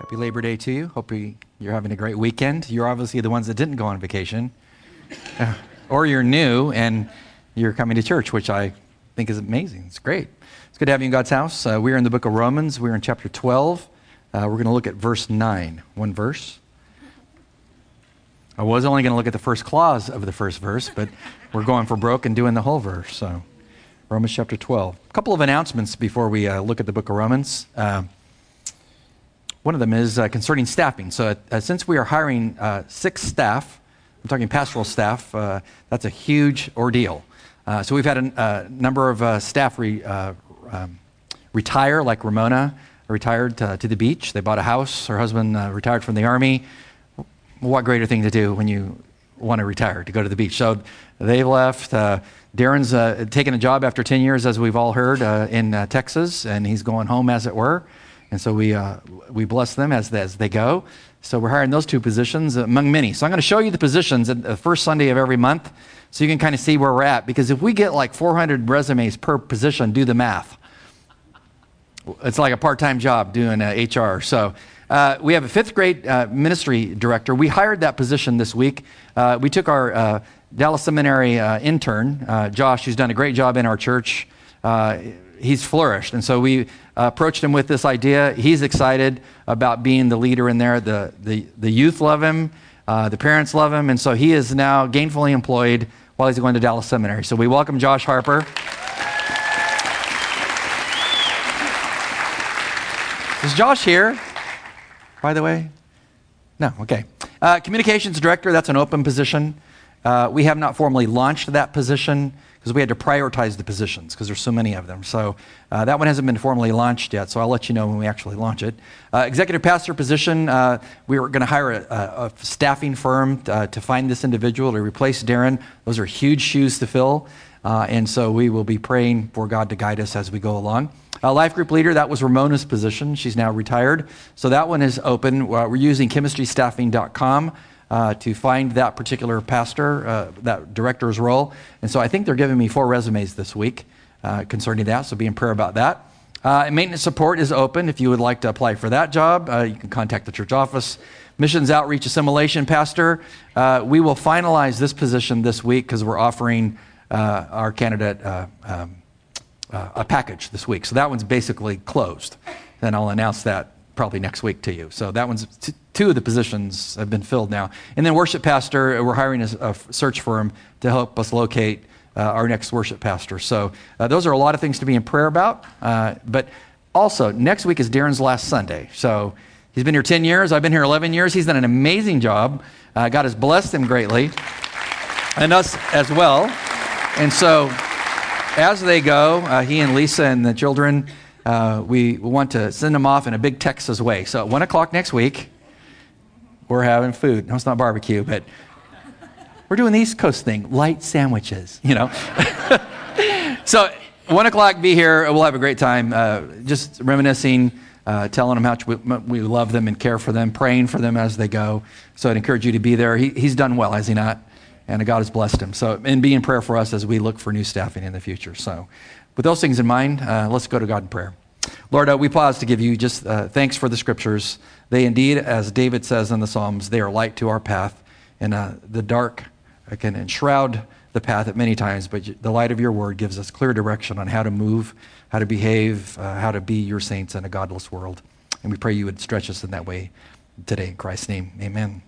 Happy Labor Day to you. Hope you're having a great weekend. You're obviously the ones that didn't go on vacation. Uh, or you're new and you're coming to church, which I think is amazing. It's great. It's good to have you in God's house. Uh, we're in the book of Romans. We're in chapter 12. Uh, we're going to look at verse 9. One verse. I was only going to look at the first clause of the first verse, but we're going for broke and doing the whole verse. So, Romans chapter 12. A couple of announcements before we uh, look at the book of Romans. Uh, one of them is uh, concerning staffing. So, uh, since we are hiring uh, six staff, I'm talking pastoral staff, uh, that's a huge ordeal. Uh, so, we've had a, number of uh, staff re, um, retire, like Ramona retired to, the beach. They bought a house. Her husband retired from the army. What greater thing to do when you want to retire, to go to the beach? So, they've left. Darren's uh, taken a job after 10 years, as we've all heard, uh, in uh, Texas, and he's going home, as it were. And so we, uh, we bless them as, as they go. So we're hiring those two positions among many. So I'm going to show you the positions at the first Sunday of every month so you can kind of see where we're at. Because if we get like 400 resumes per position, do the math. It's like a part time job doing uh, HR. So uh, we have a fifth grade uh, ministry director. We hired that position this week. Uh, we took our uh, Dallas Seminary uh, intern, Josh, who's done a great job in our church he's flourished. And so we uh, approached him with this idea. He's excited about being the leader in there. The, the, the youth love him, uh, the parents love him, and so he is now gainfully employed while he's going to Dallas Seminary. So we welcome Josh Harper. Is Josh here, by the way? No, okay. Uh, communications director, that's an open position. Uh, we have not formally launched that position because we had to prioritize the positions because there's so many of them. So uh, that one hasn't been formally launched yet, so I'll let you know when we actually launch it. Uh, executive pastor position, uh, we were going to hire a, a, staffing firm uh, to find this individual to replace Darren. Those are huge shoes to fill, uh, and so we will be praying for God to guide us as we go along. Uh, life group leader, that was Ramona's position. She's now retired. So that one is open. we're using chemistrystaffing.com uh, to find that particular pastor, uh, that director's role. And so I think they're giving me four resumes this week uh, concerning that, so be in prayer about that. Uh, maintenance support is open. If you would like to apply for that job, uh, you can contact the church office. Missions outreach assimilation pastor. Uh, we will finalize this position this week because we're offering our candidate um, a package this week. So that one's basically closed. Then I'll announce that probably next week to you. So that one's t- two of the positions have been filled now. And then worship pastor, we're hiring a, a search firm to help us locate uh, our next worship pastor. So uh, those are a lot of things to be in prayer about. Uh, but also, next week is Darren's last Sunday. So he's been here 10 years. I've been here 11 years. He's done an amazing job. Uh, God has blessed him greatly, and us as well. And so as they go, uh, he and Lisa and the children, uh, we want to send them off in a big Texas way. So at 1 o'clock next week, we're having food. No, it's not barbecue, but we're doing the East Coast thing light sandwiches, you know. so 1 o'clock, be here. We'll have a great time uh, just reminiscing. Uh, telling them how we, we, love them and care for them, praying for them as they go. So I'd encourage you to be there. He, he's done well, has he not? And God has blessed him. So, and be in prayer for us as we look for new staffing in the future. So, with those things in mind, uh, let's go to God in prayer. Lord, uh, we pause to give you just uh, thanks for the scriptures. They indeed, as David says in the Psalms, they are light to our path, and uh, the dark can enshroud the path at many times, but the light of your word gives us clear direction on how to move, how to behave, uh, how to be your saints in a godless world. And we pray you would stretch us in that way today. In Christ's name, amen.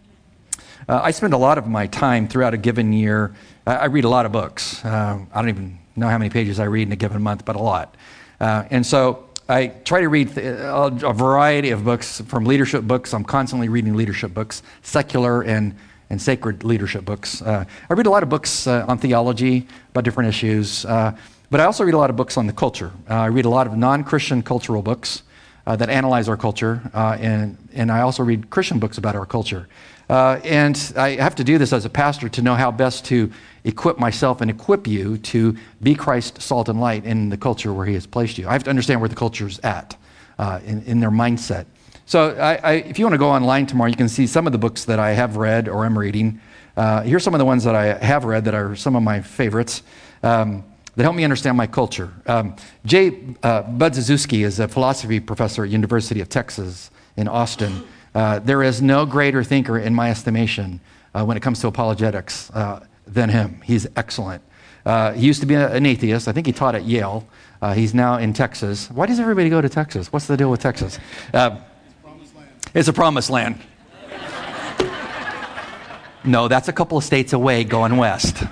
Uh, I spend a lot of my time throughout a given year. I read a lot of books. Uh, I don't even know how many pages I read in a given month, but a lot. Uh, and so I try to read a variety of books, from leadership books. I'm constantly reading leadership books, secular and, and sacred leadership books. Uh, I read a lot of books uh, on theology about different issues, uh, but I also read a lot of books on the culture. Uh, I read a lot of non Christian cultural books uh, that analyze our culture, uh, and, and I also read Christian books about our culture. And I have to do this as a pastor to know how best to equip myself and equip you to be Christ's salt, and light in the culture where He has placed you. I have to understand where the culture is at uh, in, in, their mindset. So, I, I, if you want to go online tomorrow, you can see some of the books that I have read or am reading. Uh, here's some of the ones that I have read that are some of my favorites um, that help me understand my culture. Um, Jay uh, Budziszewski is a philosophy professor at University of Texas in Austin. Uh, there is no greater thinker, in my estimation, uh, when it comes to apologetics uh, than him. He's excellent. Uh, he used to be an atheist. I think he taught at Yale. Uh, he's now in Texas. Why does everybody go to Texas? What's the deal with Texas? It's a promised land. no, that's a couple of states away going west.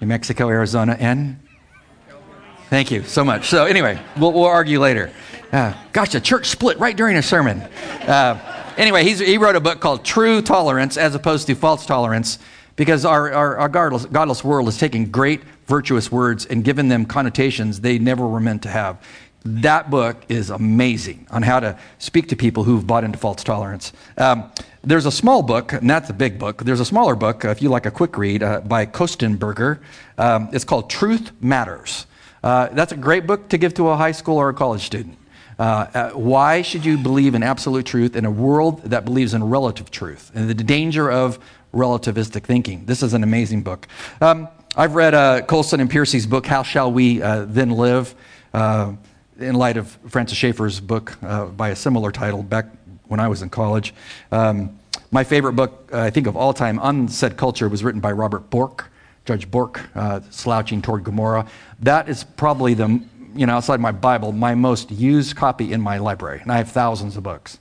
New Mexico, Arizona, and Thank you so much. So, anyway, we'll, we'll argue later. Uh, gosh, the church split right during a sermon. Uh, anyway, he wrote a book called True Tolerance as opposed to False Tolerance because our, our, our godless, godless world is taking great virtuous words and giving them connotations they never were meant to have. That book is amazing on how to speak to people who've bought into false tolerance. Um, there's a small book, and that's a big book. There's a smaller book, uh, if you like a quick read, uh, by Kostenberger. Um, it's called Truth Matters. Uh, that's a great book to give to a high school or a college student. Uh, uh, why should you believe in absolute truth in a world that believes in relative truth and the danger of relativistic thinking? This is an amazing book. Um, I've read uh, Colson and Pearcey's book, How Shall We uh, Then Live, uh, in light of Francis Schaeffer's book by a similar title back when I was in college. Um, my favorite book, I think, of all time on said culture was written by Robert Bork. Judge Bork, uh, slouching toward Gomorrah. That is probably the, you know, outside my Bible, my most used copy in my library. And I have thousands of books.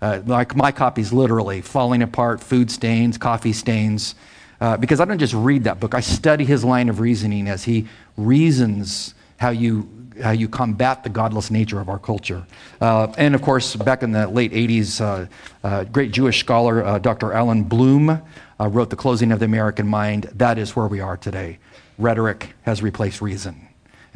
Uh, like my copy's literally falling apart, food stains, coffee stains. Uh, because I don't just read that book, I study his line of reasoning as he reasons how you, how you combat the godless nature of our culture. Uh, and of course, back in the late 80s, uh, uh, great Jewish scholar uh, Dr. Allan Bloom uh, wrote The Closing of the American Mind. That is where we are today. Rhetoric has replaced reason.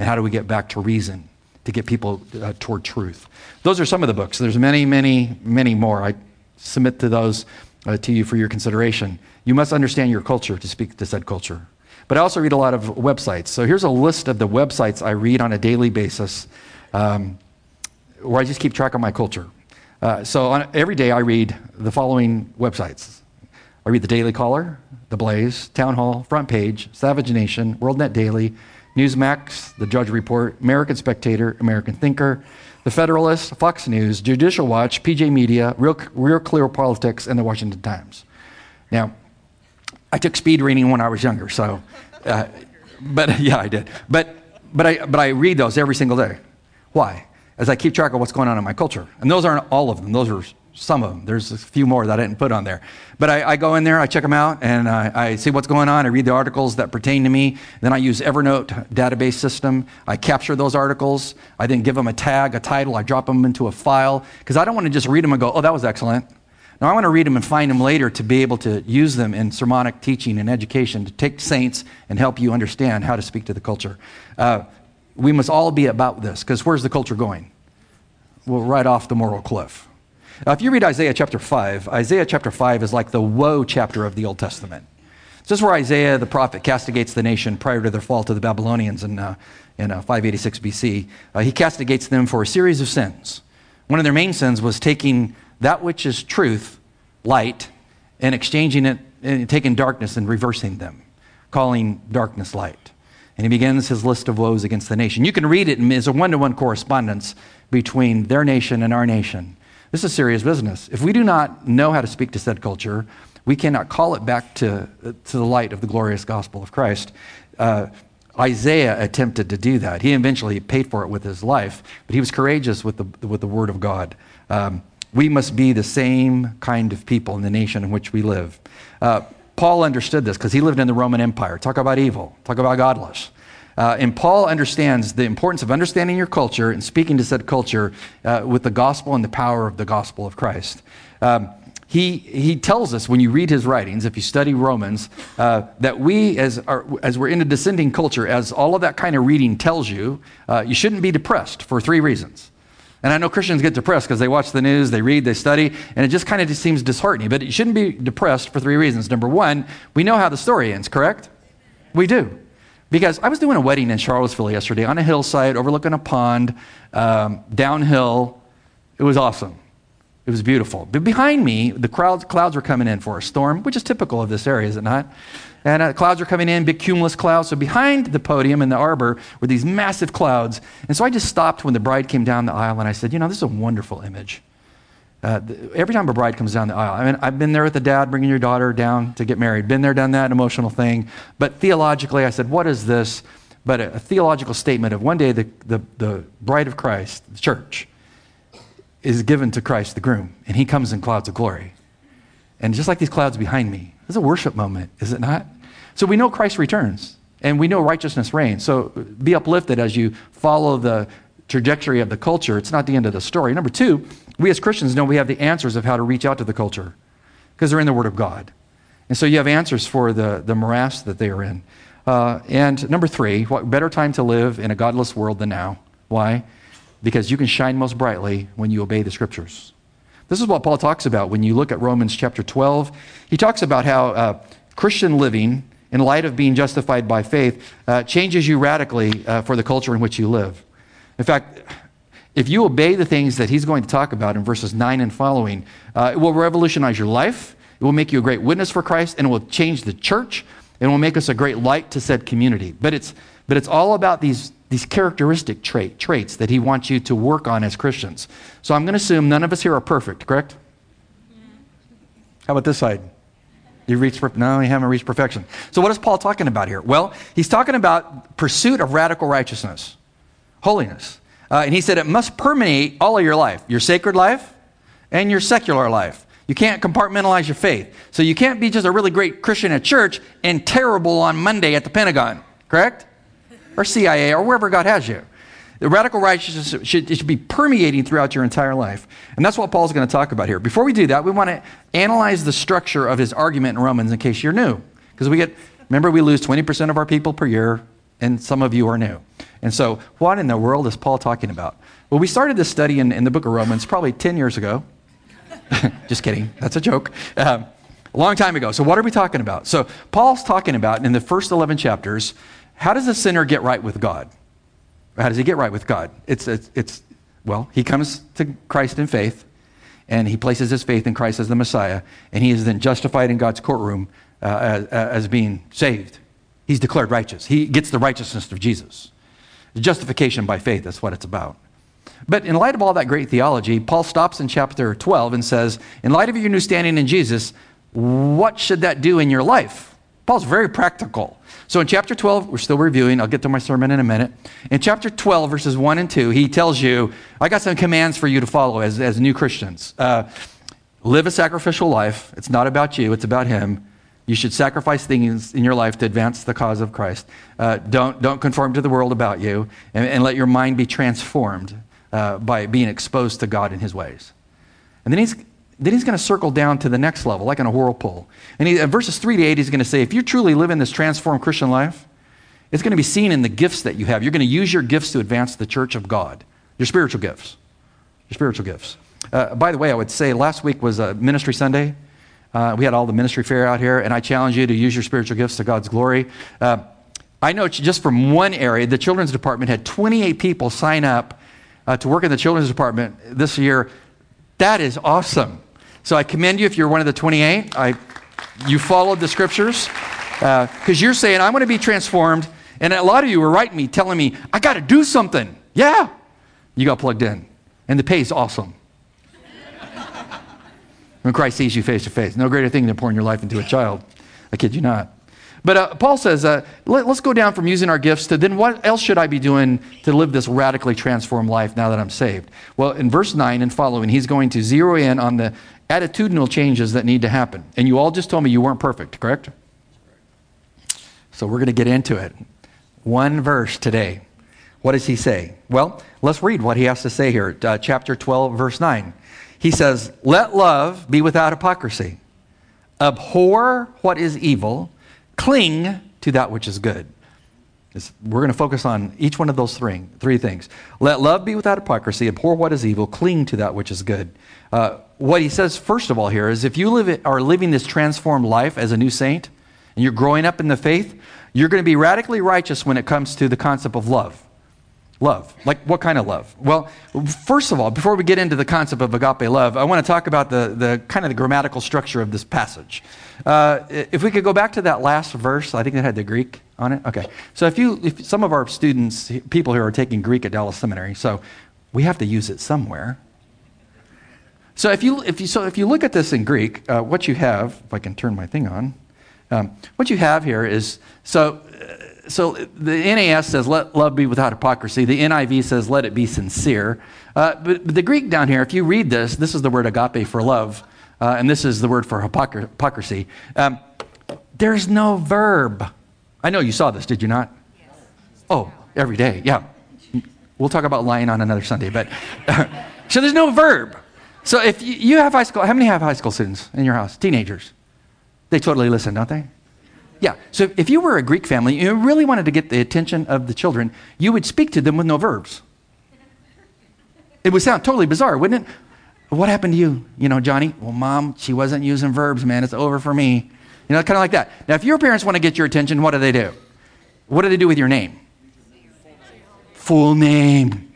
And how do we get back to reason to get people uh, toward truth? Those are some of the books. There's many, many, many more. I submit to those uh, to you for your consideration. You must understand your culture to speak to said culture. But I also read a lot of websites. So here's a list of the websites I read on a daily basis um, where I just keep track of my culture. Uh, so on, every day I read the following websites I read the Daily Caller, The Blaze, Town Hall, Front Page, Savage Nation, WorldNet Daily, Newsmax, The Drudge Report, American Spectator, American Thinker, The Federalist, Fox News, Judicial Watch, PJ Media, Real, Real Clear Politics, and The Washington Times. Now, I took speed reading when I was younger, so, uh, but yeah, I did. But, but, I, but I read those every single day. Why? As I keep track of what's going on in my culture. And those aren't all of them, those are some of them. There's a few more that I didn't put on there. But I, I go in there, I check them out, and I, I, see what's going on. I read the articles that pertain to me. Then I use Evernote database system. I capture those articles. I then give them a tag, a title. I drop them into a file because I don't want to just read them and go, oh, that was excellent. Now I want to read them and find them later to be able to use them in sermonic teaching and education to take saints and help you understand how to speak to the culture. Uh, we must all be about this because where's the culture going? Well, right off the moral cliff. Now, if you read Isaiah chapter 5, Isaiah chapter 5 is like the woe chapter of the Old Testament. This is where Isaiah the prophet castigates the nation prior to their fall to the Babylonians in, uh, in uh, 586 BC. Uh, he castigates them for a series of sins. One of their main sins was taking that which is truth, light, and exchanging it, and taking darkness and reversing them, calling darkness light. And he begins his list of woes against the nation. You can read it as a one to one correspondence between their nation and our nation. This is serious business. If we do not know how to speak to said culture, we cannot call it back to, to the light of the glorious gospel of Christ. Uh, Isaiah attempted to do that. He eventually paid for it with his life, but he was courageous with the, with the word of God. Um, we must be the same kind of people in the nation in which we live. Uh, Paul understood this because he lived in the Roman Empire. Talk about evil, talk about godless. Uh, and Paul understands the importance of understanding your culture and speaking to said culture uh, with the gospel and the power of the gospel of Christ. Um, he, he tells us when you read his writings, if you study Romans, uh, that we, as, are, as we're in a descending culture, as all of that kind of reading tells you, uh, you shouldn't be depressed for three reasons. And I know Christians get depressed because they watch the news, they read, they study, and it just kind of just seems disheartening. But you shouldn't be depressed for three reasons. Number one, we know how the story ends, correct? We do. Because I was doing a wedding in Charlottesville yesterday on a hillside overlooking a pond, um, downhill. It was awesome. It was beautiful. But behind me, the crowds, clouds were coming in for a storm, which is typical of this area, is it not? And uh, clouds were coming in, big cumulus clouds. So behind the podium in the arbor were these massive clouds. And so I just stopped when the bride came down the aisle and I said, You know, this is a wonderful image. Uh, every time a bride comes down the aisle, I mean, I've been there with the dad bringing your daughter down to get married. Been there, done that, emotional thing. But theologically, I said, what is this? But a, a theological statement of one day the, the, the bride of Christ, the church, is given to Christ, the groom, and he comes in clouds of glory. And just like these clouds behind me, it's a worship moment, is it not? So we know Christ returns, and we know righteousness reigns. So be uplifted as you follow the trajectory of the culture. It's not the end of the story. Number two, we as Christians know we have the answers of how to reach out to the culture because they're in the Word of God. And so you have answers for the, the morass that they are in. Uh, and number three, what better time to live in a godless world than now? Why? Because you can shine most brightly when you obey the scriptures. This is what Paul talks about when you look at Romans chapter 12. He talks about how uh, Christian living, in light of being justified by faith, uh, changes you radically uh, for the culture in which you live. In fact, if you obey the things that he's going to talk about in verses 9 and following, uh, it will revolutionize your life. It will make you a great witness for Christ, and it will change the church. And it will make us a great light to said community. But it's, but it's all about these, these characteristic trait, traits that he wants you to work on as Christians. So I'm going to assume none of us here are perfect, correct? How about this side? You reached no, you haven't reached perfection. So what is Paul talking about here? Well, he's talking about pursuit of radical righteousness, holiness. Uh, and he said it must permeate all of your life, your sacred life and your secular life. You can't compartmentalize your faith. So you can't be just a really great Christian at church and terrible on Monday at the Pentagon, correct? Or CIA or wherever God has you. The radical righteousness should, should be permeating throughout your entire life. And that's what Paul's going to talk about here. Before we do that, we want to analyze the structure of his argument in Romans in case you're new. Because we get, remember, we lose 20% of our people per year, and some of you are new. And so, what in the world is Paul talking about? Well, we started this study in, in the book of Romans probably 10 years ago. Just kidding. That's a joke. Um, a long time ago. So, what are we talking about? So, Paul's talking about in the first 11 chapters how does a sinner get right with God? How does he get right with God? It's, it's, it's well, he comes to Christ in faith, and he places his faith in Christ as the Messiah, and he is then justified in God's courtroom uh, as, as being saved. He's declared righteous. He gets the righteousness of Jesus. Justification by faith, that's what it's about. But in light of all that great theology, Paul stops in chapter 12 and says, In light of your new standing in Jesus, what should that do in your life? Paul's very practical. So in chapter 12, we're still reviewing. I'll get to my sermon in a minute. In chapter 12, verses 1 and 2, he tells you, I got some commands for you to follow as, as new Christians. Uh, live a sacrificial life. It's not about you, it's about him. You should sacrifice things in your life to advance the cause of Christ. Uh, don't, don't conform to the world about you, and, and let your mind be transformed uh, by being exposed to God in his ways. And then he's, then he's going to circle down to the next level, like in a whirlpool. And he, verses 3 to 8, he's going to say, if you're truly live in this transformed Christian life, it's going to be seen in the gifts that you have. You're going to use your gifts to advance the church of God, your spiritual gifts. Your spiritual gifts. Uh, by the way, I would say last week was a ministry Sunday. Uh, we had all the ministry fair out here, and I challenge you to use your spiritual gifts to God's glory. Uh, I know just from one area, the children's department had 28 people sign up uh, to work in the children's department this year. That is awesome. So I commend you if you're one of the 28. I, you followed the scriptures because uh, you're saying, I'm going to be transformed. And a lot of you were writing me, telling me, I got to do something. Yeah. You got plugged in. And the pay is awesome. When Christ sees you face to face. No greater thing than pouring your life into a child. I kid you not. But uh, Paul says, uh, let, us go down from using our gifts to then what else should I be doing to live this radically transformed life now that I'm saved? Well, in verse 9 and following, he's going to zero in on the attitudinal changes that need to happen. And you all just told me you weren't perfect, correct? So we're going to get into it. One verse today. What does he say? Well, let's read what he has to say here. Uh, chapter 12, verse 9. He says, Let love be without hypocrisy. Abhor what is evil Cling to that which is good. We're going to focus on each one of those three, three things. Let love be without hypocrisy, abhor what is evil, cling to that which is good. Uh, what he says, first of all, here is if you live are living this transformed life as a new saint and you're growing up in the faith, you're going to be radically righteous when it comes to the concept of love. Love. Like what kind of love? Well, first of all, before we get into the concept of agape love, I want to talk about the, the kind of the grammatical structure of this passage. Uh, if we could go back to that last verse, I think it had the Greek on it. Okay. So if you, if some of our students, people who are taking Greek at Dallas Seminary, so we have to use it somewhere. So if you, if you, so if you look at this in Greek, uh, what you have, if I can turn my thing on, um, what you have here is, so, so the NAS says, let love be without hypocrisy. The NIV says, let it be sincere. Uh, but, but, the Greek down here, if you read this, this is the word agape for love, uh, and this is the word for hypocrisy. Um, there's no verb. I know you saw this, did you not? Yes. Oh, every day, yeah. We'll talk about lying on another Sunday, but so there's no verb. So if you, you have high school, how many have high school students in your house? Teenagers. They totally listen, don't they? Yeah. So if you were a Greek family, you really wanted to get the attention of the children, you would speak to them with no verbs. It would sound totally bizarre, wouldn't it? What happened to you? You know, Johnny? Well, mom, she wasn't using verbs, man. It's over for me. You know, kind of like that. Now, if your parents want to get your attention, what do they do? What do they do with your name? Full name.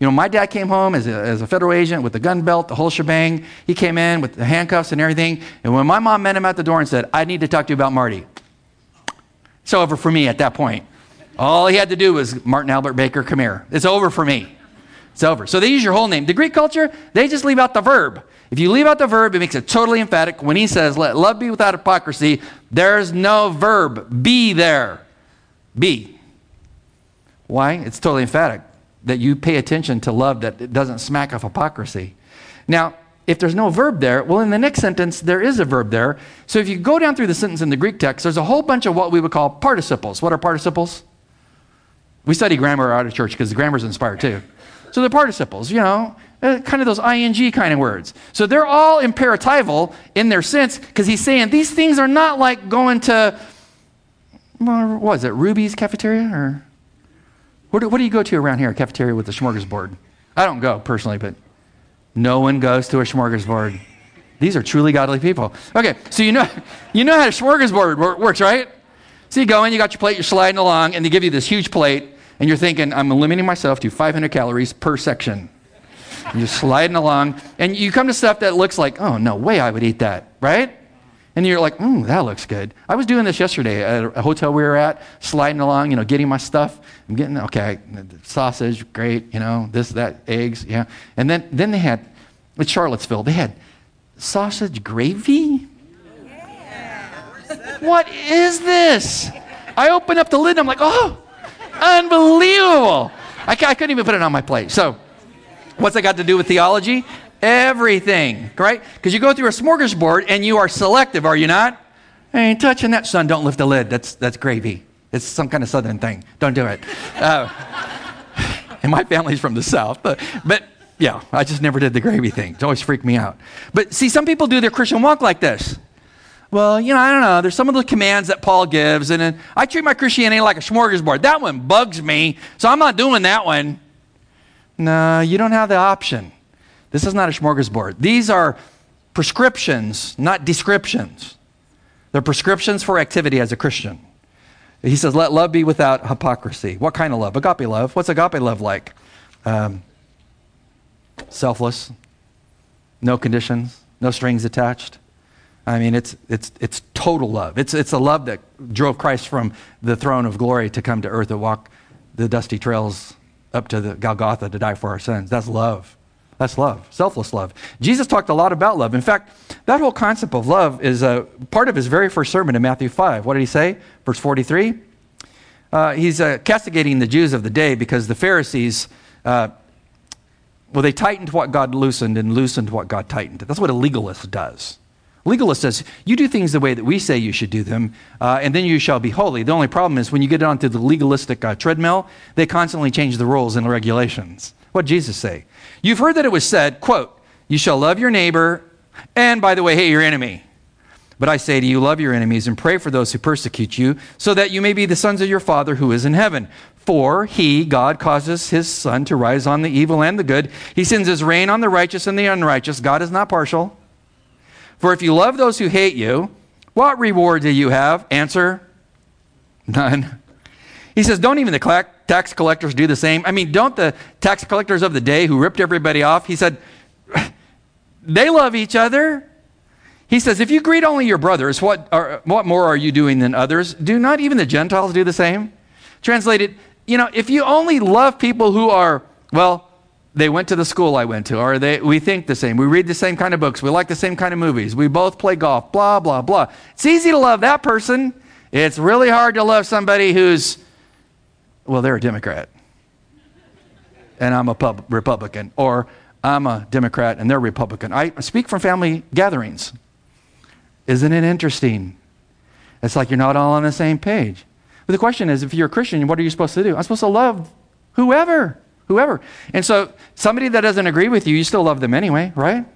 You know, my dad came home as a, as a federal agent with the gun belt, the whole shebang. He came in with the handcuffs and everything. And when my mom met him at the door and said, I need to talk to you about Marty, it's over for me at that point. All he had to do was, Martin Albert Baker, come here. It's over for me. It's over. So they use your whole name. The Greek culture, they just leave out the verb. If you leave out the verb, it makes it totally emphatic. When he says, let love be without hypocrisy, there's no verb. Be there. Be. Why? It's totally emphatic that you pay attention to love that doesn't smack of hypocrisy. Now, if there's no verb there, well, in the next sentence, there is a verb there. So if you go down through the sentence in the Greek text, there's a whole bunch of what we would call participles. What are participles? We study grammar out of church because the grammar's inspired too. So they're participles, you know, uh, kind of those ing kind of words. So they're all imperatival in their sense because he's saying these things are not like going to, what was it, Ruby's cafeteria or what do, what do you go to around here, a cafeteria with a smorgasbord? I don't go personally, but no one goes to a smorgasbord. These are truly godly people. Okay, so you know, you know how a smorgasbord works, right? So you go in, you got your plate, you're sliding along, and they give you this huge plate, and you're thinking, I'm limiting myself to 500 calories per section. you're sliding along, and you come to stuff that looks like, oh, no way I would eat that, right? And you're like, mm, that looks good. I was doing this yesterday at a hotel we were at, sliding along, you know, getting my stuff. I'm getting, okay, sausage, great, you know, this, that, eggs, yeah. And then, then they had, at Charlottesville, they had sausage gravy? Yeah. What is this? I open up the lid, and I'm like, oh, unbelievable. I, I couldn't even put it on my plate. So, what's that got to do with theology? Everything, right? Because you go through a smorgasbord and you are selective, are you not? I ain't touching that, son. Don't lift the lid. That's, that's gravy. It's some kind of southern thing. Don't do it. Uh, and my family's from the south, but, but yeah, I just never did the gravy thing. It always freaked me out. But see, some people do their Christian walk like this. Well, you know, I don't know. There's some of the commands that Paul gives, and then I treat my Christianity like a smorgasbord. That one bugs me, so I'm not doing that one. No, you don't have the option. This is not a smorgasbord. These are prescriptions, not descriptions. They're prescriptions for activity as a Christian. He says, let love be without hypocrisy. What kind of love? Agape love. What's agape love like? Um, selfless, no conditions, no strings attached. I mean, it's, it's, it's total love. It's, it's a love that drove Christ from the throne of glory to come to earth to walk the dusty trails up to the Golgotha to die for our sins. That's love. That's love, selfless love. Jesus talked a lot about love. In fact, that whole concept of love is a part of his very first sermon in Matthew 5. What did he say? Verse 43. Uh, he's uh, castigating the Jews of the day because the Pharisees, uh, well, they tightened what God loosened and loosened what God tightened. That's what a legalist does. Legalist says, you do things the way that we say you should do them, uh, and then you shall be holy. The only problem is when you get onto the legalistic uh, treadmill, they constantly change the rules and the regulations. What Jesus say? You've heard that it was said, quote, you shall love your neighbor, and by the way, hate your enemy. But I say to you, love your enemies and pray for those who persecute you, so that you may be the sons of your Father who is in heaven. For he, God, causes his sun to rise on the evil and the good. He sends his rain on the righteous and the unrighteous. God is not partial. For if you love those who hate you, what reward do you have? Answer none. He says, Don't even the tax collectors do the same? I mean, don't the tax collectors of the day who ripped everybody off? He said, They love each other. He says, If you greet only your brothers, what, are, what more are you doing than others? Do not even the Gentiles do the same? Translated, you know, if you only love people who are, well, they went to the school I went to, or they, we think the same. We read the same kind of books. We like the same kind of movies. We both play golf, blah, blah, blah. It's easy to love that person. It's really hard to love somebody who's, well, they're a Democrat and I'm a pub- Republican, or I'm a Democrat and they're Republican. I speak from family gatherings. Isn't it interesting? It's like you're not all on the same page. But the question is if you're a Christian, what are you supposed to do? I'm supposed to love whoever whoever. And so somebody that doesn't agree with you, you still love them anyway, right?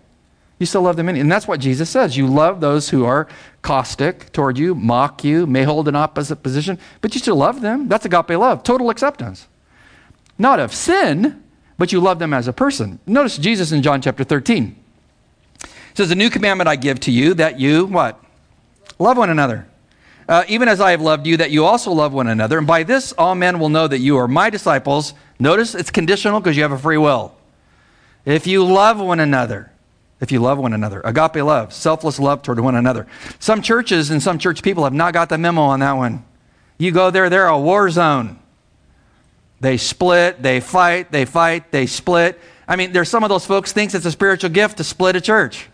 You still love them anyway. And that's what Jesus says. You love those who are caustic toward you, mock you, may hold an opposite position, but you still love them. That's agape love, total acceptance. Not of sin, but you love them as a person. Notice Jesus in John chapter 13. It says, A new commandment I give to you that you, what? Love one another. Uh, even as I have loved you, that you also love one another. And by this, all men will know that you are my disciples Notice it's conditional because you have a free will. If you love one another, if you love one another, agape love, selfless love toward one another. Some churches and some church people have not got the memo on that one. You go there, they're a war zone. They split, they fight, they fight, they split. I mean, there's some of those folks thinks it's a spiritual gift to split a church.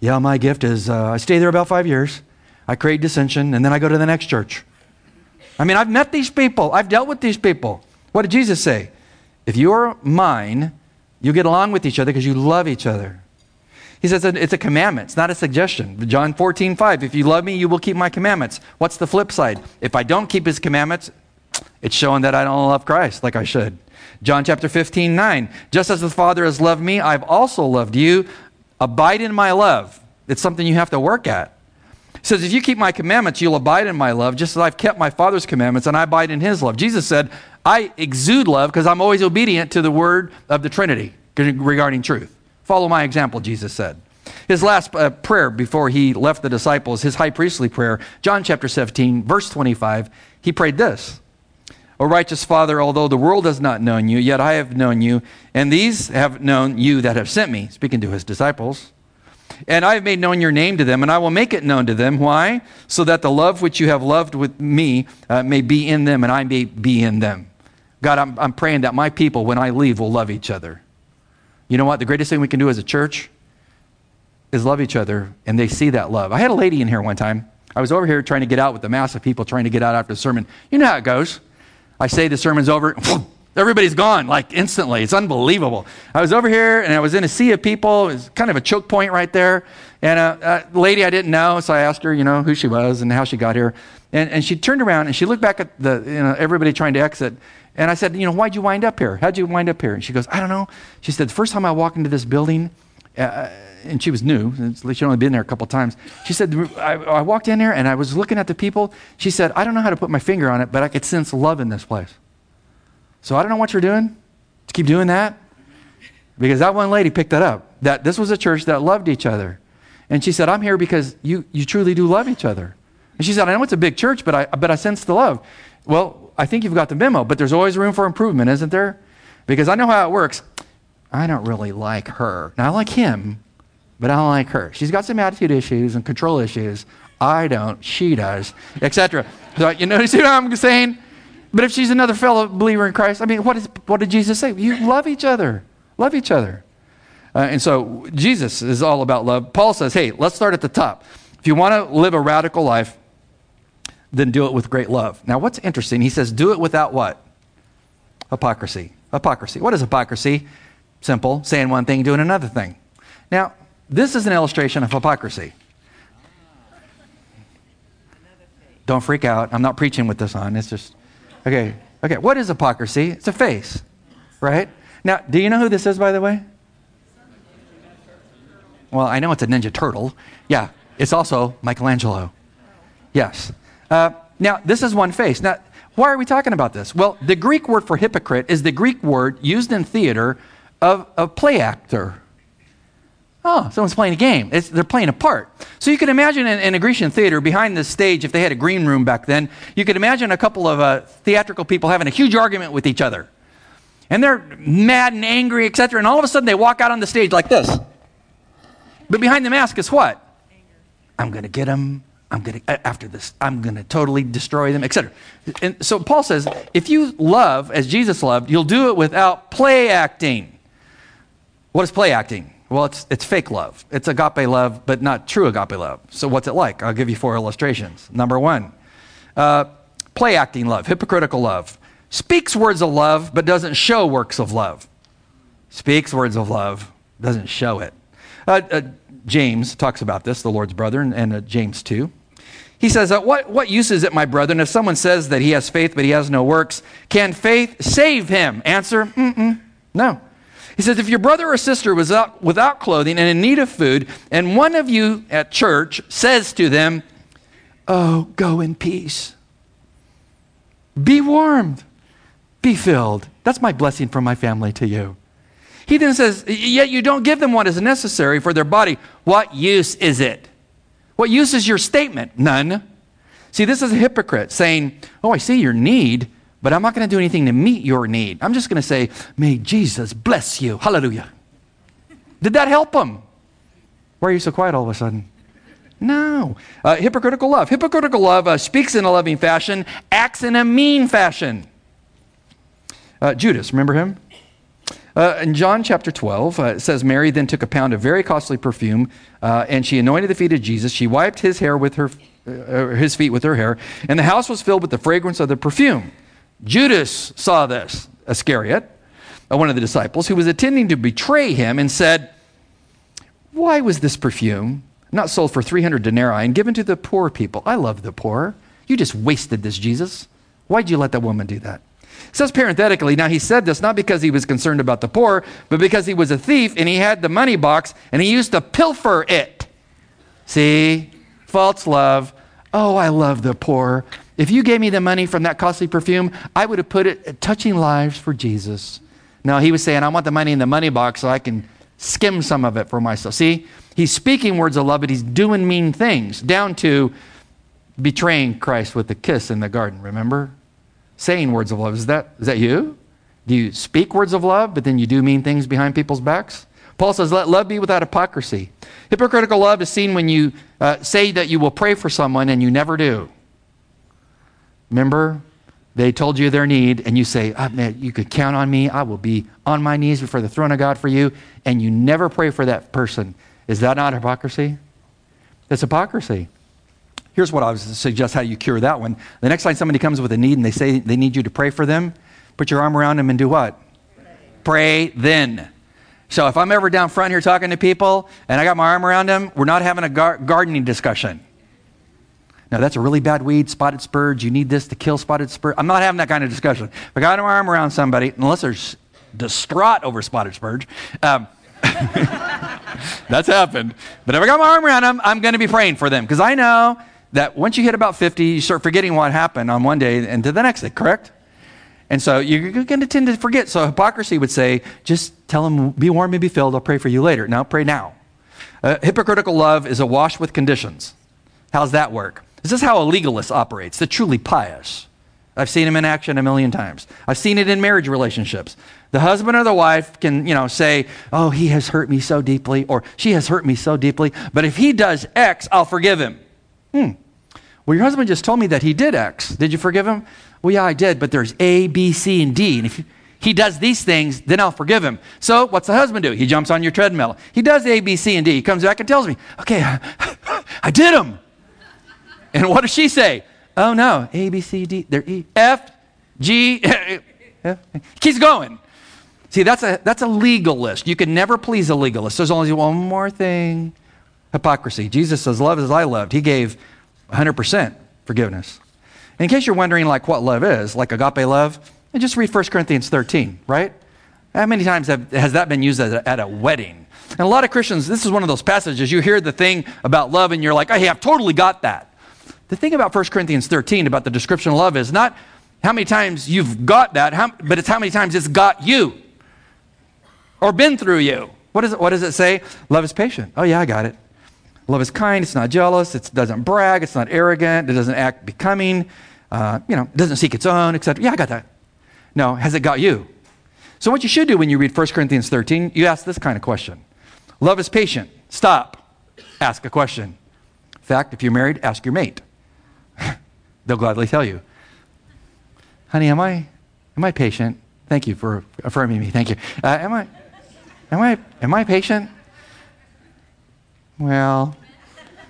Yeah, my gift is uh, I stay there about five years, I create dissension, and then I go to the next church. I mean, I've met these people, I've dealt with these people. What did Jesus say? If you're mine, you get along with each other because you love each other. He says it's a commandment, it's not a suggestion. John 14, 5. If you love me, you will keep my commandments. What's the flip side? If I don't keep his commandments, it's showing that I don't love Christ like I should. John chapter 15, 9. Just as the Father has loved me, I've also loved you. Abide in my love. It's something you have to work at. He says, If you keep my commandments, you'll abide in my love, just as I've kept my Father's commandments and I abide in his love. Jesus said, I exude love because I'm always obedient to the word of the Trinity regarding truth. Follow my example, Jesus said. His last uh, prayer before he left the disciples, his high priestly prayer, John chapter 17, verse 25, he prayed this O righteous Father, although the world has not known you, yet I have known you, and these have known you that have sent me, speaking to his disciples. And I have made known your name to them, and I will make it known to them. Why? So that the love which you have loved with me uh, may be in them, and I may be in them. God, I'm, I'm praying that my people, when I leave, will love each other. You know what? The greatest thing we can do as a church is love each other, and they see that love. I had a lady in here one time. I was over here trying to get out with a mass of people trying to get out after the sermon. You know how it goes. I say the sermon's over, everybody's gone like instantly. It's unbelievable. I was over here and I was in a sea of people. It was kind of a choke point right there. And a, a lady I didn't know, so I asked her, you know, who she was and how she got here. And, and she turned around and she looked back at the, you know, everybody trying to exit. And I said, you know, why'd you wind up here? How'd you wind up here? And she goes, I don't know. She said, the first time I walked into this building, uh, and she was new, she'd only been there a couple times. She said, I, I, walked in there and I was looking at the people. She said, I don't know how to put my finger on it, but I could sense love in this place. So I don't know what you're doing. To keep doing that. Because that one lady picked that up. That this was a church that loved each other. And she said, I'm here because you, you truly do love each other. And she said, I know it's a big church, but I, but I sense the love. Well, I think you've got the memo, but there's always room for improvement, isn't there? Because I know how it works. I don't really like her. Now, I like him, but I don't like her. She's got some attitude issues and control issues. I don't. She does, etc. So, you see what I'm saying? But if she's another fellow believer in Christ, I mean, what, is, what did Jesus say? You love each other. Love each other. Uh, and so Jesus is all about love. Paul says, hey, let's start at the top. If you want to live a radical life, then do it with great love. Now, what's interesting, he says, do it without what? Hypocrisy. Hypocrisy. What is hypocrisy? Simple, saying one thing, doing another thing. Now, this is an illustration of hypocrisy. Don't freak out. I'm not preaching with this on. It's just, okay. Okay, what is hypocrisy? It's a face, right? Now, do you know who this is, by the way? Well, I know it's a Ninja Turtle. Yeah, it's also Michelangelo. Yes. Uh, now, this is one face. Now, why are we talking about this? Well, the Greek word for hypocrite is the Greek word used in theater of a play actor. Oh, someone's playing a game. It's, they're playing a part. So you can imagine in, in, a Grecian theater, behind the stage, if they had a green room back then, you could imagine a couple of uh, theatrical people having a huge argument with each other. And they're mad and angry, etc. And all of a sudden they walk out on the stage like this. But behind the mask is what? Anger. I'm going to get him. I'm going to, after this, I'm going to totally destroy them, etc. And so Paul says, if you love as Jesus loved, you'll do it without play acting. What is play acting? Well, it's, it's fake love. It's agape love, but not true agape love. So, what's it like? I'll give you four illustrations. Number one, uh, play acting love, hypocritical love. Speaks words of love, but doesn't show works of love. Speaks words of love, doesn't show it. Uh, uh, James talks about this, the Lord's brother, and, and uh, James 2. He says, uh, what, what use is it, my brethren, if someone says that he has faith but he has no works? Can faith save him? Answer, Mm-mm, no. He says, if your brother or sister was out, without clothing and in need of food, and one of you at church says to them, Oh, go in peace. Be warmed. Be filled. That's my blessing from my family to you. He then says, Yet you don't give them what is necessary for their body. What use is it? What use is your statement? None. See, this is a hypocrite saying, Oh, I see your need, but I'm not going to do anything to meet your need. I'm just going to say, May Jesus bless you. Hallelujah. Did that help him? Why are you so quiet all of a sudden? No. Uh, hypocritical love. Hypocritical love uh, speaks in a loving fashion, acts in a mean fashion. Uh, Judas, remember him? Uh, in John chapter 12, uh, it says, Mary then took a pound of very costly perfume, uh, and she anointed the feet of Jesus. She wiped his hair with her, his feet with her hair, and the house was filled with the fragrance of the perfume. Judas saw this, Iscariot, uh, one of the disciples, who was intending to betray him, and said, Why was this perfume not sold for 300 denarii and given to the poor people? I love the poor. You just wasted this, Jesus. Why'd you let that woman do that? It says parenthetically, now he said this not because he was concerned about the poor, but because he was a thief and he had the money box and he used to pilfer it. See? False love. Oh, I love the poor. If you gave me the money from that costly perfume, I would have put it touching lives for Jesus. No, he was saying, I want the money in the money box so I can skim some of it for myself. See, he's speaking words of love, but he's doing mean things, down to betraying Christ with a kiss in the garden, remember? Saying words of love. Is that, is that you? Do you speak words of love, but then you do mean things behind people's backs? Paul says, let love be without hypocrisy. Hypocritical love is seen when you uh, say that you will pray for someone and you never do. Remember, they told you their need, and you say, oh, man, You could count on me. I will be on my knees before the throne of God for you. And you never pray for that person. Is that not hypocrisy? That's hypocrisy. Here's what I would suggest how you cure that one. The next time somebody comes with a need and they say they need you to pray for them, put your arm around them and do what? Pray, pray then. So if I'm ever down front here talking to people and I got my arm around them, we're not having a gar- gardening discussion. Now, that's a really bad weed, spotted spurge. You need this to kill spotted spurge. I'm not having that kind of discussion. If I got my arm around somebody, unless they're distraught over spotted spurge, um, that's happened. But if I got my arm around them, I'm going to be praying for them because I know that once you hit about 50, you start forgetting what happened on one day and to the next day, correct? And so you're going to tend to forget. So hypocrisy would say, just tell them, be warm and be filled. I'll pray for you later. Now, pray now. Uh, hypocritical love is awash with conditions. How's that work? This is how a legalist operates, the truly pious. I've seen him in action a million times. I've seen it in marriage relationships. The husband or the wife can, you know, say, "Oh, he has hurt me so deeply," or "She has hurt me so deeply." But if he does X, I'll forgive him. Hmm. Well, your husband just told me that he did X. Did you forgive him? Well, yeah, I did. But there's A, B, C, and D. And if he does these things, then I'll forgive him. So what's the husband do? He jumps on your treadmill. He does A, B, C, and D. He comes back and tells me, "Okay, I did them." And what does she say? Oh no, A, B, C, D, they're E, F, G. Keeps going. See, that's a, that's a legalist. You can never please a legalist. There's only one more thing hypocrisy. Jesus says, Love as I loved. He gave 100% forgiveness. in case you're wondering, like, what love is, like agape love, and just read 1 Corinthians 13, right? How many times have, has that been used a, at a wedding? And a lot of Christians, this is one of those passages, you hear the thing about love and you're like, hey, I've totally got that. The thing about 1 Corinthians 13 about the description of love is not how many times you've got that, how, but it's how many times it's got you or been through you. What, is it, what does it say? Love is patient. Oh, yeah, I got it. Love is kind. It's not jealous. It doesn't brag. It's not arrogant. It doesn't act becoming. Uh, you know, doesn't seek its own, etc. Yeah, I got that. No, has it got you? So, what you should do when you read 1 Corinthians 13, you ask this kind of question Love is patient. Stop. Ask a question. In fact, if you're married, ask your mate. They'll gladly tell you. Honey, am I, am I patient? Thank you for affirming me. Thank you. Uh, am I? Am I, am I patient? Well,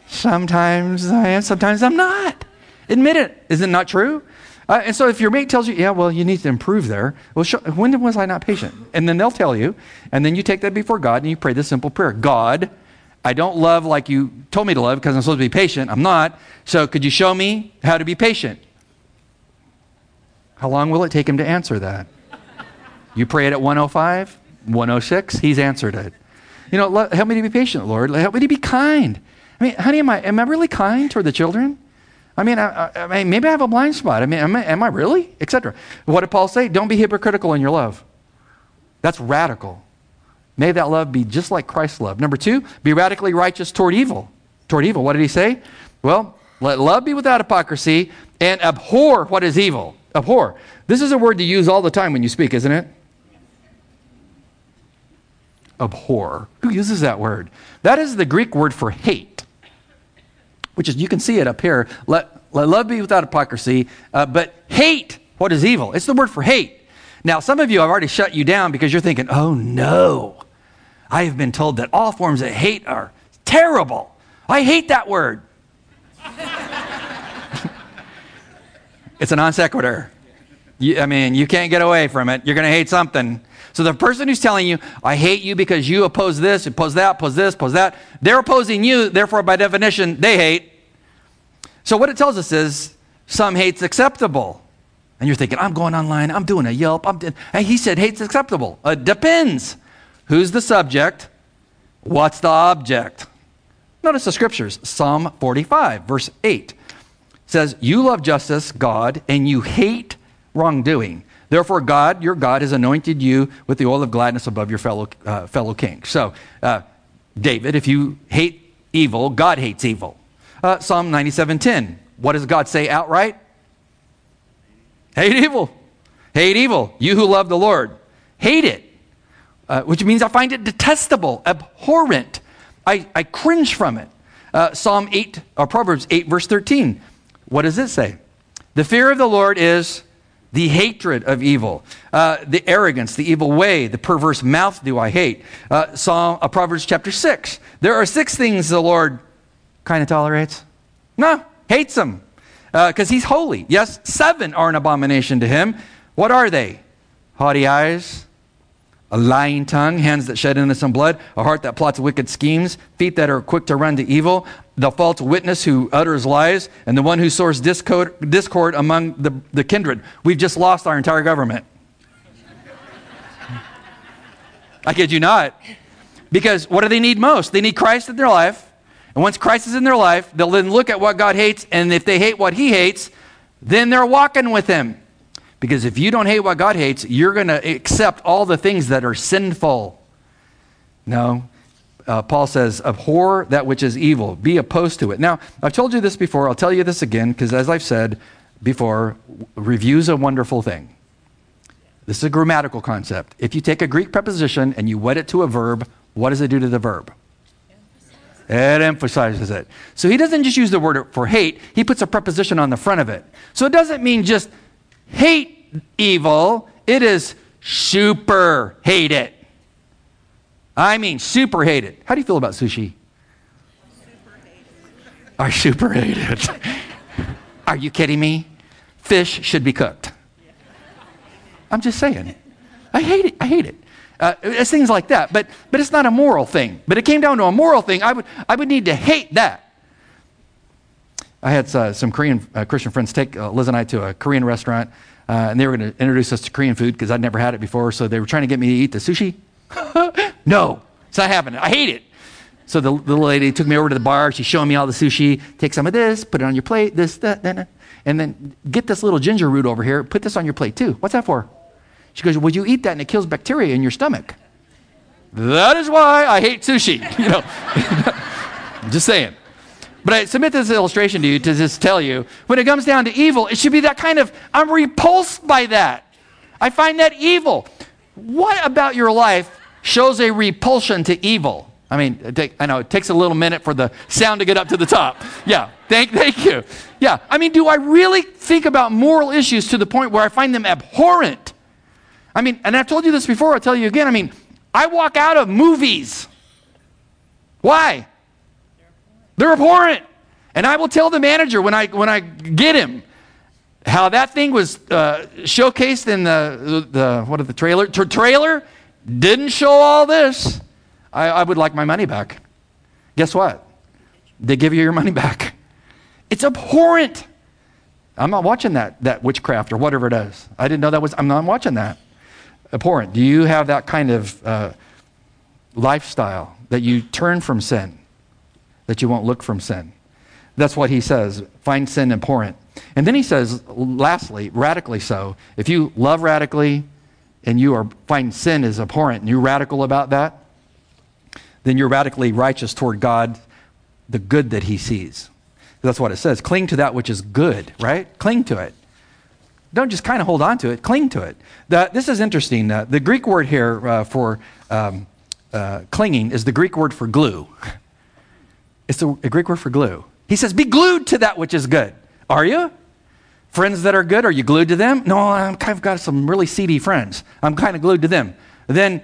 sometimes I am, sometimes I'm not. Admit it. Is it not true? Uh, and so if your mate tells you, yeah, well, you need to improve there, well, show, when was I not patient? And then they'll tell you, and then you take that before God and you pray this simple prayer God, I don't love like you told me to love because I'm supposed to be patient. I'm not. So could you show me how to be patient? How long will it take him to answer that? You pray it at 105, 106, he's answered it. You know, help me to be patient, Lord. Help me to be kind. I mean, honey, am I, am I really kind toward the children? I mean, I, I mean, maybe I have a blind spot. I mean, am I, am I really? Etc. What did Paul say? Don't be hypocritical in your love. That's radical. May that love be just like Christ's love. Number two, be radically righteous toward evil. Toward evil. What did he say? Well, let love be without hypocrisy and abhor what is evil. Abhor. This is a word to use all the time when you speak, isn't it? Abhor. Who uses that word? That is the Greek word for hate which is, you can see it up here. Let, let love be without hypocrisy, uh, but hate what is evil. It's the word for hate. Now, some of you I've already shut you down because you're thinking, oh no, I have been told that all forms of hate are terrible. I hate that word. it's a non sequitur. You, I mean, you can't get away from it. You're going to hate something. So the person who's telling you, I hate you because you oppose this, oppose that, oppose this, oppose that, they're opposing you, therefore, by definition, they hate. So what it tells us is some hate's acceptable. And you're thinking, I'm going online, I'm doing a Yelp. I'm he said hate's acceptable. It uh, depends. Who's the subject? What's the object? Notice the scriptures. Psalm 45, verse 8 says, You love justice, God, and you hate wrongdoing. Therefore, God, your God, has anointed you with the oil of gladness above your fellow, uh, fellow kings. So, uh, David, if you hate evil, God hates evil. Uh, Psalm 97:10. What does God say outright? Hate evil. Hate evil. You who love the Lord, hate it. Uh, which means I find it detestable, abhorrent. I, I cringe from it. Uh, Psalm 8, or Proverbs 8, verse 13. What does it say? The fear of the Lord is the hatred of evil, uh, the arrogance, the evil way, the perverse mouth do I hate. Uh, Psalm, uh, Proverbs chapter 6. There are six things the Lord kind of tolerates. No, hates them because uh, he's holy. Yes, seven are an abomination to him. What are they? Haughty eyes, a lying tongue, hands that shed innocent blood, a heart that plots wicked schemes, feet that are quick to run to evil, the false witness who utters lies, and the one who sows discord, discord among the, the kindred. We've just lost our entire government. I kid you not. Because what do they need most? They need Christ in their life. And once Christ is in their life, they'll then look at what God hates, and if they hate what He hates, then they're walking with Him. Because if you don't hate what God hates, you're going to accept all the things that are sinful. No, uh, Paul says, abhor that which is evil, be opposed to it. Now, I've told you this before, I'll tell you this again, because as I've said before, review's a wonderful thing. This is a grammatical concept. If you take a Greek preposition and you wed it to a verb, what does it do to the verb? It emphasizes it. So he doesn't just use the word for hate, he puts a preposition on the front of it. So it doesn't mean just hate evil, it is super hate it. I mean, super hate it. How do you feel about sushi? I super hate it. Are you kidding me? Fish should be cooked. I'm just saying. I hate it. I hate it. Uh, it's things like that. But, but it's not a moral thing. But it came down to a moral thing. I would, I would need to hate that. I had uh, some Korean uh, Christian friends take uh, Liz and I to a Korean restaurant, uh, and they were going to introduce us to Korean food because I'd never had it before. So they were trying to get me to eat the sushi. no, it's not happening. I hate it. So the little lady took me over to the bar. She's showing me all the sushi. Take some of this, put it on your plate, this, that, that, and then get this little ginger root over here. Put this on your plate too. What's that for? She goes, Well, you eat that and it kills bacteria in your stomach. That is why I hate sushi. You know, just saying. But I submit this illustration to you to just tell you when it comes down to evil, it should be that kind of, I'm repulsed by that. I find that evil. What about your life shows a repulsion to evil? I mean, I know it takes a little minute for the sound to get up to the top. Yeah, thank, thank you. Yeah, I mean, do I really think about moral issues to the point where I find them abhorrent? I mean, and I've told you this before, I'll tell you again. I mean, I walk out of movies. Why? They're abhorrent. And I will tell the manager when I, when I get him how that thing was uh, showcased in the, the, what are the trailer? Tra- trailer didn't show all this. I, I would like my money back. Guess what? They give you your money back. It's abhorrent. I'm not watching that, that witchcraft or whatever it is. I didn't know that was, I'm not watching that. Abhorrent. Do you have that kind of uh, lifestyle that you turn from sin, that you won't look from sin? That's what he says. Find sin abhorrent. And then he says, lastly, radically so. If you love radically and you are find sin is abhorrent and you're radical about that, then you're radically righteous toward God, the good that he sees. That's what it says. Cling to that which is good, right? Cling to it. Don't just kind of hold on to it, cling to it. The, this is interesting. Uh, the Greek word here uh, for um, uh, clinging is the Greek word for glue. It's a, a Greek word for glue. He says, Be glued to that which is good. Are you? Friends that are good, are you glued to them? No, I've kind of got some really seedy friends. I'm kind of glued to them. Then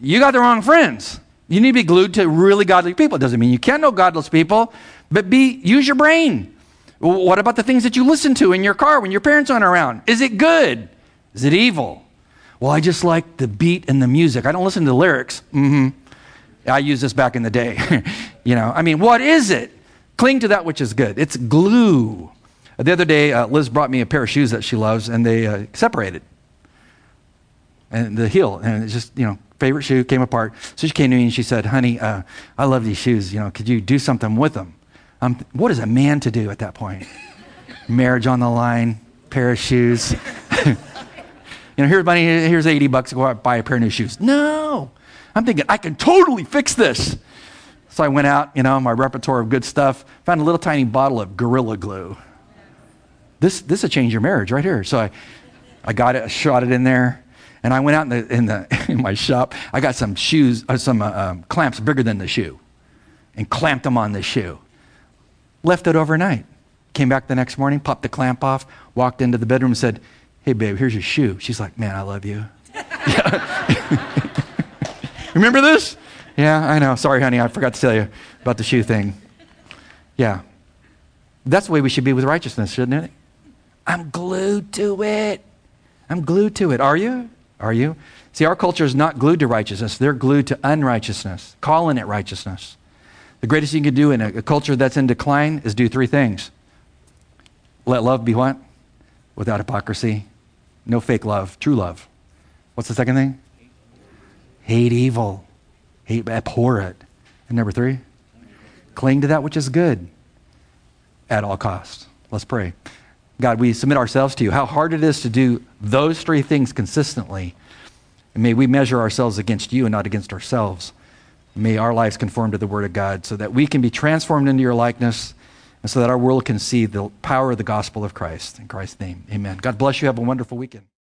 you got the wrong friends. You need to be glued to really godly people. It doesn't mean you can't know godless people, but be use your brain. What about the things that you listen to in your car when your parents aren't around? Is it good? Is it evil? Well, I just like the beat and the music. I don't listen to the lyrics. Mm-hmm. I used this back in the day. you know, I mean, what is it? Cling to that which is good. It's glue. The other day, uh, Liz brought me a pair of shoes that she loves, and they uh, separated. And the heel, and it's just, you know, favorite shoe came apart. So she came to me and she said, Honey, uh, I love these shoes. You know, could you do something with them? Um, what is a man to do at that point? Marriage on the line, pair of shoes. you know, here's money, here's 80 bucks to go out buy a pair of new shoes. No. I'm thinking, I can totally fix this. So I went out, you know, my repertoire of good stuff, found a little tiny bottle of Gorilla Glue. This, this will change your marriage right here. So I, I got it, shot it in there, and I went out in, the, in, the, in my shop. I got some shoes, uh, some uh, um, clamps bigger than the shoe, and clamped them on the shoe. Left it overnight. Came back the next morning, popped the clamp off, walked into the bedroom and said, Hey, babe, here's your shoe. She's like, Man, I love you. Remember this? Yeah, I know. Sorry, honey, I forgot to tell you about the shoe thing. Yeah. That's the way we should be with righteousness, shouldn't it? I'm glued to it. I'm glued to it. Are you? Are you? See, our culture is not glued to righteousness, they're glued to unrighteousness, calling it righteousness. The greatest thing you can do in a, a culture that's in decline is do three things let love be what? Without hypocrisy. No fake love, true love. What's the second thing? Hate evil. Hate, abhor it. And number three, cling to that which is good at all costs. Let's pray. God, we submit ourselves to you. How hard it is to do those three things consistently. And may we measure ourselves against you and not against ourselves. May our lives conform to the Word of God so that we can be transformed into your likeness and so that our world can see the power of the gospel of Christ. In Christ's name, amen. God bless you. Have a wonderful weekend.